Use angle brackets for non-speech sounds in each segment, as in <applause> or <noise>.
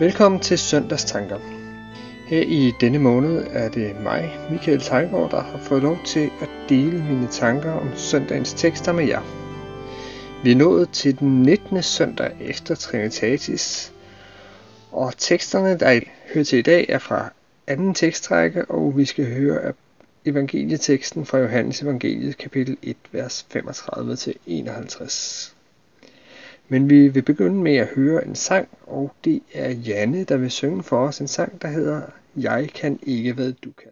Velkommen til Søndagstanker. Her i denne måned er det mig, Michael Tejgaard, der har fået lov til at dele mine tanker om søndagens tekster med jer. Vi er nået til den 19. søndag efter Trinitatis, og teksterne, der hører til i dag, er fra anden tekstrække, og vi skal høre evangelieteksten fra Johannes evangeliet kapitel 1, vers 35-51. Men vi vil begynde med at høre en sang, og det er Janne, der vil synge for os en sang, der hedder Jeg kan ikke, hvad du kan.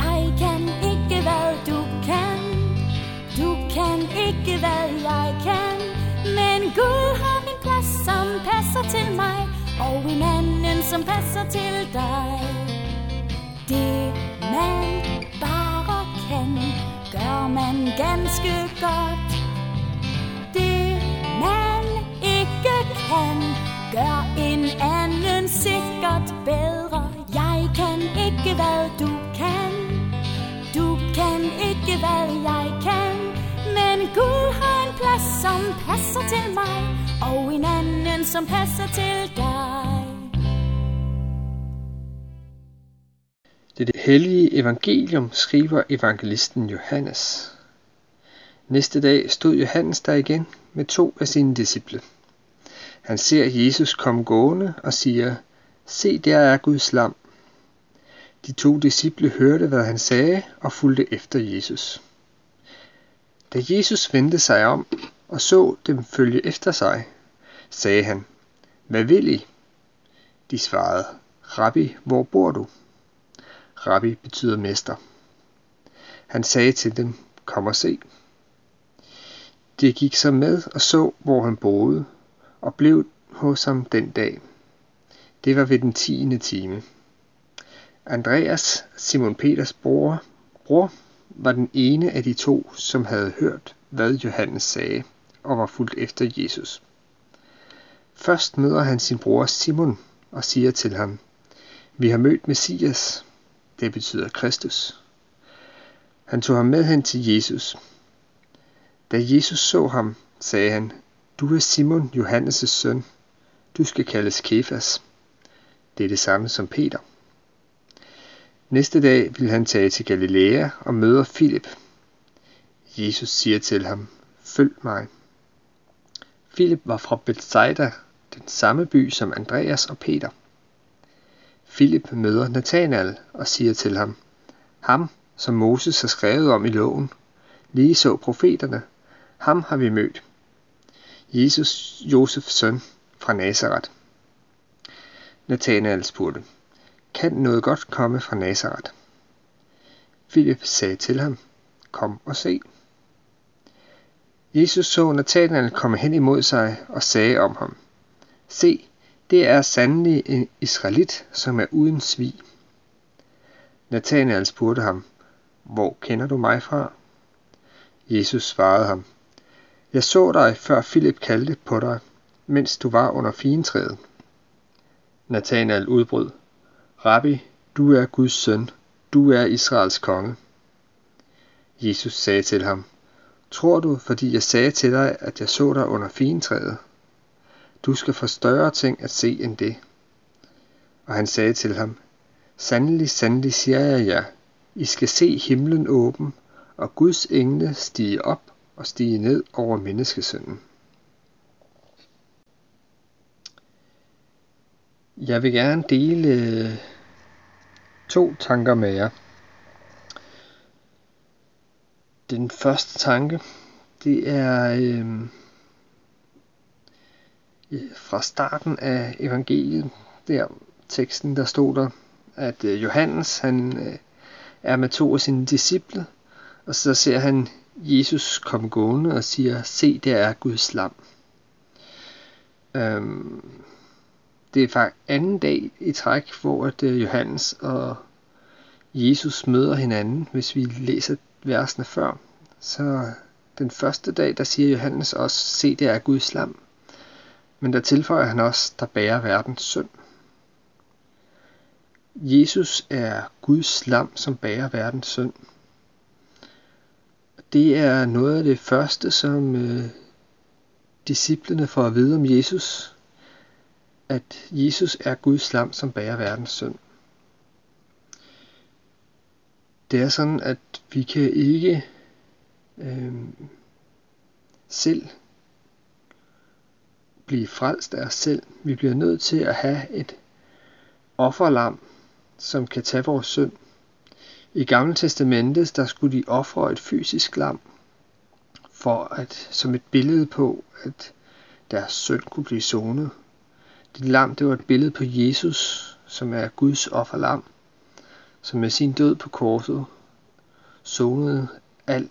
Jeg kan ikke, hvad du kan. Du kan ikke, hvad jeg kan. Men Gud har min plads, som passer til mig, og en anden, som passer til dig. Det man gør man ganske godt. Det man ikke kan, gør en anden sikkert bedre. Jeg kan ikke, hvad du kan. Du kan ikke, hvad jeg kan. Men Gud har en plads, som passer til mig, og en anden, som passer til dig. Det hellige evangelium skriver evangelisten Johannes. Næste dag stod Johannes der igen med to af sine disciple. Han ser Jesus komme gående og siger, Se, der er Guds lam. De to disciple hørte, hvad han sagde, og fulgte efter Jesus. Da Jesus vendte sig om og så dem følge efter sig, sagde han, Hvad vil I? De svarede, Rabbi, hvor bor du? Rabbi betyder mester. Han sagde til dem, kom og se. De gik så med og så, hvor han boede, og blev hos ham den dag. Det var ved den tiende time. Andreas, Simon Peters bror, bror, var den ene af de to, som havde hørt, hvad Johannes sagde, og var fulgt efter Jesus. Først møder han sin bror Simon og siger til ham, Vi har mødt Messias, det betyder Kristus. Han tog ham med hen til Jesus. Da Jesus så ham, sagde han, Du er Simon, Johannes' søn. Du skal kaldes Kefas. Det er det samme som Peter. Næste dag vil han tage til Galilea og møder Filip. Jesus siger til ham, Følg mig. Filip var fra Bethsaida, den samme by som Andreas og Peter. Filip møder Nathanael og siger til ham, Ham, som Moses har skrevet om i loven, lige så profeterne, ham har vi mødt. Jesus, Josefs søn fra Nazareth. Nathanael spurgte, Kan noget godt komme fra Nazareth? Filip sagde til ham, Kom og se. Jesus så Nathanael komme hen imod sig og sagde om ham, Se, det er sandelig en israelit, som er uden svig. Nathanael spurgte ham, Hvor kender du mig fra? Jesus svarede ham, Jeg så dig, før Filip kaldte på dig, mens du var under fintræet. Nathanael udbrød, Rabbi, du er Guds søn, du er Israels konge. Jesus sagde til ham, Tror du, fordi jeg sagde til dig, at jeg så dig under fintræet? Du skal få større ting at se end det. Og han sagde til ham, Sandelig, sandelig siger jeg jer, I skal se himlen åben, og Guds engle stige op og stige ned over menneskesønnen. Jeg vil gerne dele øh, to tanker med jer. Den første tanke, det er øh, fra starten af evangeliet, der teksten, der stod der, at øh, Johannes, han øh, er med to af sine disciple, og så ser han Jesus komme gående og siger, se, det er Guds lam. Øhm, det er faktisk anden dag i træk, hvor at øh, Johannes og Jesus møder hinanden, hvis vi læser versene før. Så den første dag, der siger Johannes også, se, det er Guds lam. Men der tilføjer han også, der bærer verdens synd. Jesus er Guds lam, som bærer verdens synd. det er noget af det første, som øh, disciplene får at vide om Jesus, at Jesus er Guds lam, som bærer verdens synd. Det er sådan, at vi kan ikke øh, selv blive frelst af os selv. Vi bliver nødt til at have et offerlam, som kan tage vores synd. I Gamle Testamentet, der skulle de ofre et fysisk lam, for at, som et billede på, at deres synd kunne blive sonet. Det lam, det var et billede på Jesus, som er Guds offerlam, som med sin død på korset sonede al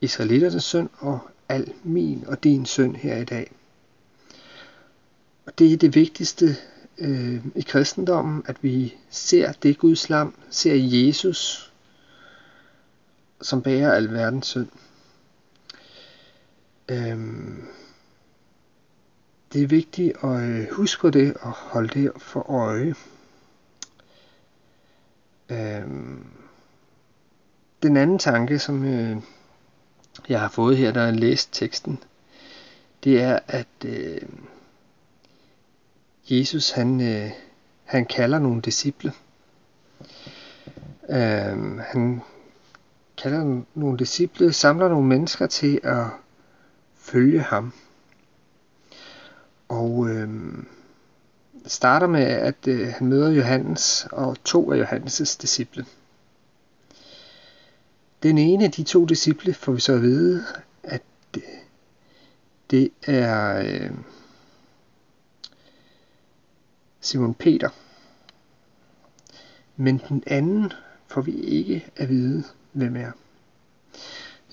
israeliternes synd og al min og din synd her i dag. Og det er det vigtigste øh, i kristendommen, at vi ser det Guds lam, ser Jesus, som bærer al verdens synd. Øhm, det er vigtigt at øh, huske på det og holde det for øje. Øhm, den anden tanke, som øh, jeg har fået her, der jeg læst teksten, det er, at øh, Jesus han, øh, han kalder nogle disciple. Øh, han kalder nogle disciple, samler nogle mennesker til at følge ham. Og øh, starter med, at øh, han møder Johannes og to af Johannes' disciple. Den ene af de to disciple får vi så at vide, at det, det er øh, Simon Peter. Men den anden får vi ikke at vide, hvem er.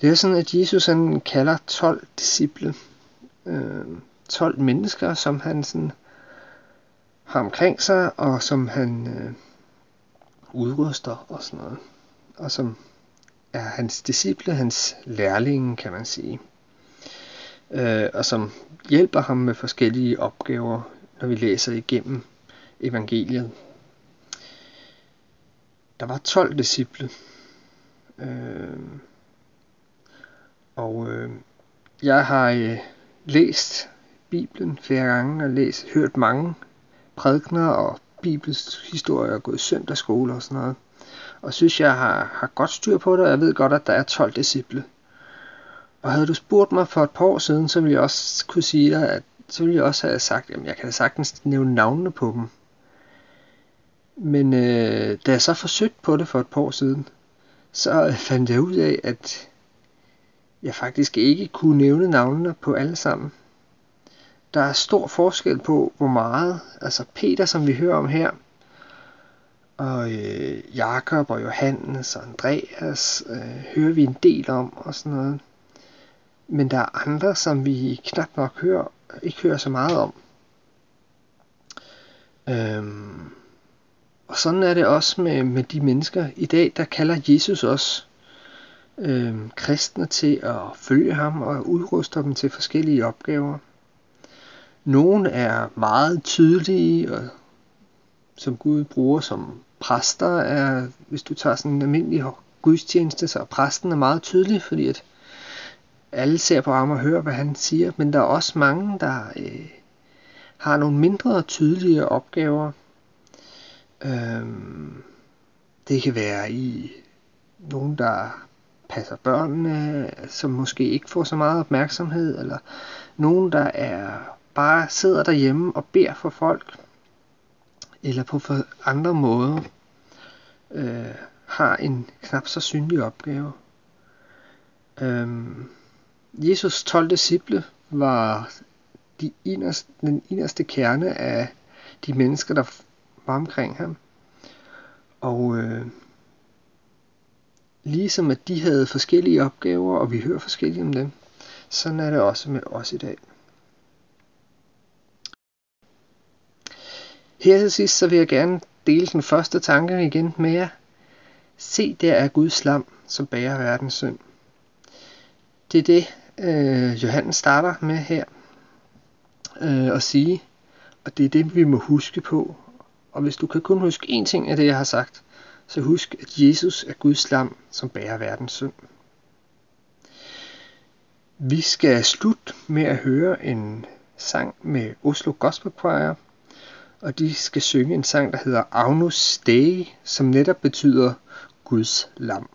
Det er sådan, at Jesus han kalder 12 disciple, øh, 12 mennesker, som han sådan har omkring sig, og som han øh, udruster og sådan noget. Og som er hans disciple, hans lærlinge, kan man sige. Øh, og som hjælper ham med forskellige opgaver, når vi læser igennem evangeliet. Der var 12 disciple. Øh, og øh, jeg har øh, læst Bibelen flere gange og læst, hørt mange prædikner og bibelhistorier og gået søndagsskole og sådan noget. Og synes, jeg har, har godt styr på det, og jeg ved godt, at der er 12 disciple. Og havde du spurgt mig for et par år siden, så ville jeg også kunne sige dig, at så ville jeg også have sagt, at jeg kan sagtens nævne navnene på dem. Men øh, da jeg så forsøgte på det for et par år siden, så <laughs> fandt jeg ud af, at jeg faktisk ikke kunne nævne navnene på alle sammen. Der er stor forskel på, hvor meget, altså Peter, som vi hører om her, og øh, Jakob og Johannes og Andreas øh, hører vi en del om og sådan noget. Men der er andre, som vi knap nok hører, ikke hører så meget om. Øhm, og sådan er det også med, med de mennesker. I dag, der kalder Jesus også øh, kristne til at følge ham og udruster dem til forskellige opgaver. Nogle er meget tydelige, og som Gud bruger som præster, er, hvis du tager sådan en almindelig gudstjeneste, så er præsten er meget tydelig, fordi at alle ser på ham og hører, hvad han siger, men der er også mange, der øh, har nogle mindre tydelige opgaver, Øhm, det kan være i nogen, der passer børnene, som måske ikke får så meget opmærksomhed, eller nogen, der er bare sidder derhjemme og beder for folk, eller på for andre måder øh, har en knap så synlig opgave. Øhm, Jesus 12 disciple var de inderste, den inderste kerne af de mennesker, der var omkring ham. Og øh, ligesom at de havde forskellige opgaver, og vi hører forskelligt om dem, sådan er det også med os i dag. Her til sidst, så vil jeg gerne dele den første tanke igen med jer. Se, der er Guds lam, som bærer verdens synd. Det er det, øh, Johannes starter med her øh, at sige, og det er det, vi må huske på og hvis du kan kun huske én ting af det, jeg har sagt, så husk, at Jesus er Guds lam, som bærer verdens synd. Vi skal slutte med at høre en sang med Oslo Gospel Choir, og de skal synge en sang, der hedder Agnus Dei, som netop betyder Guds lam.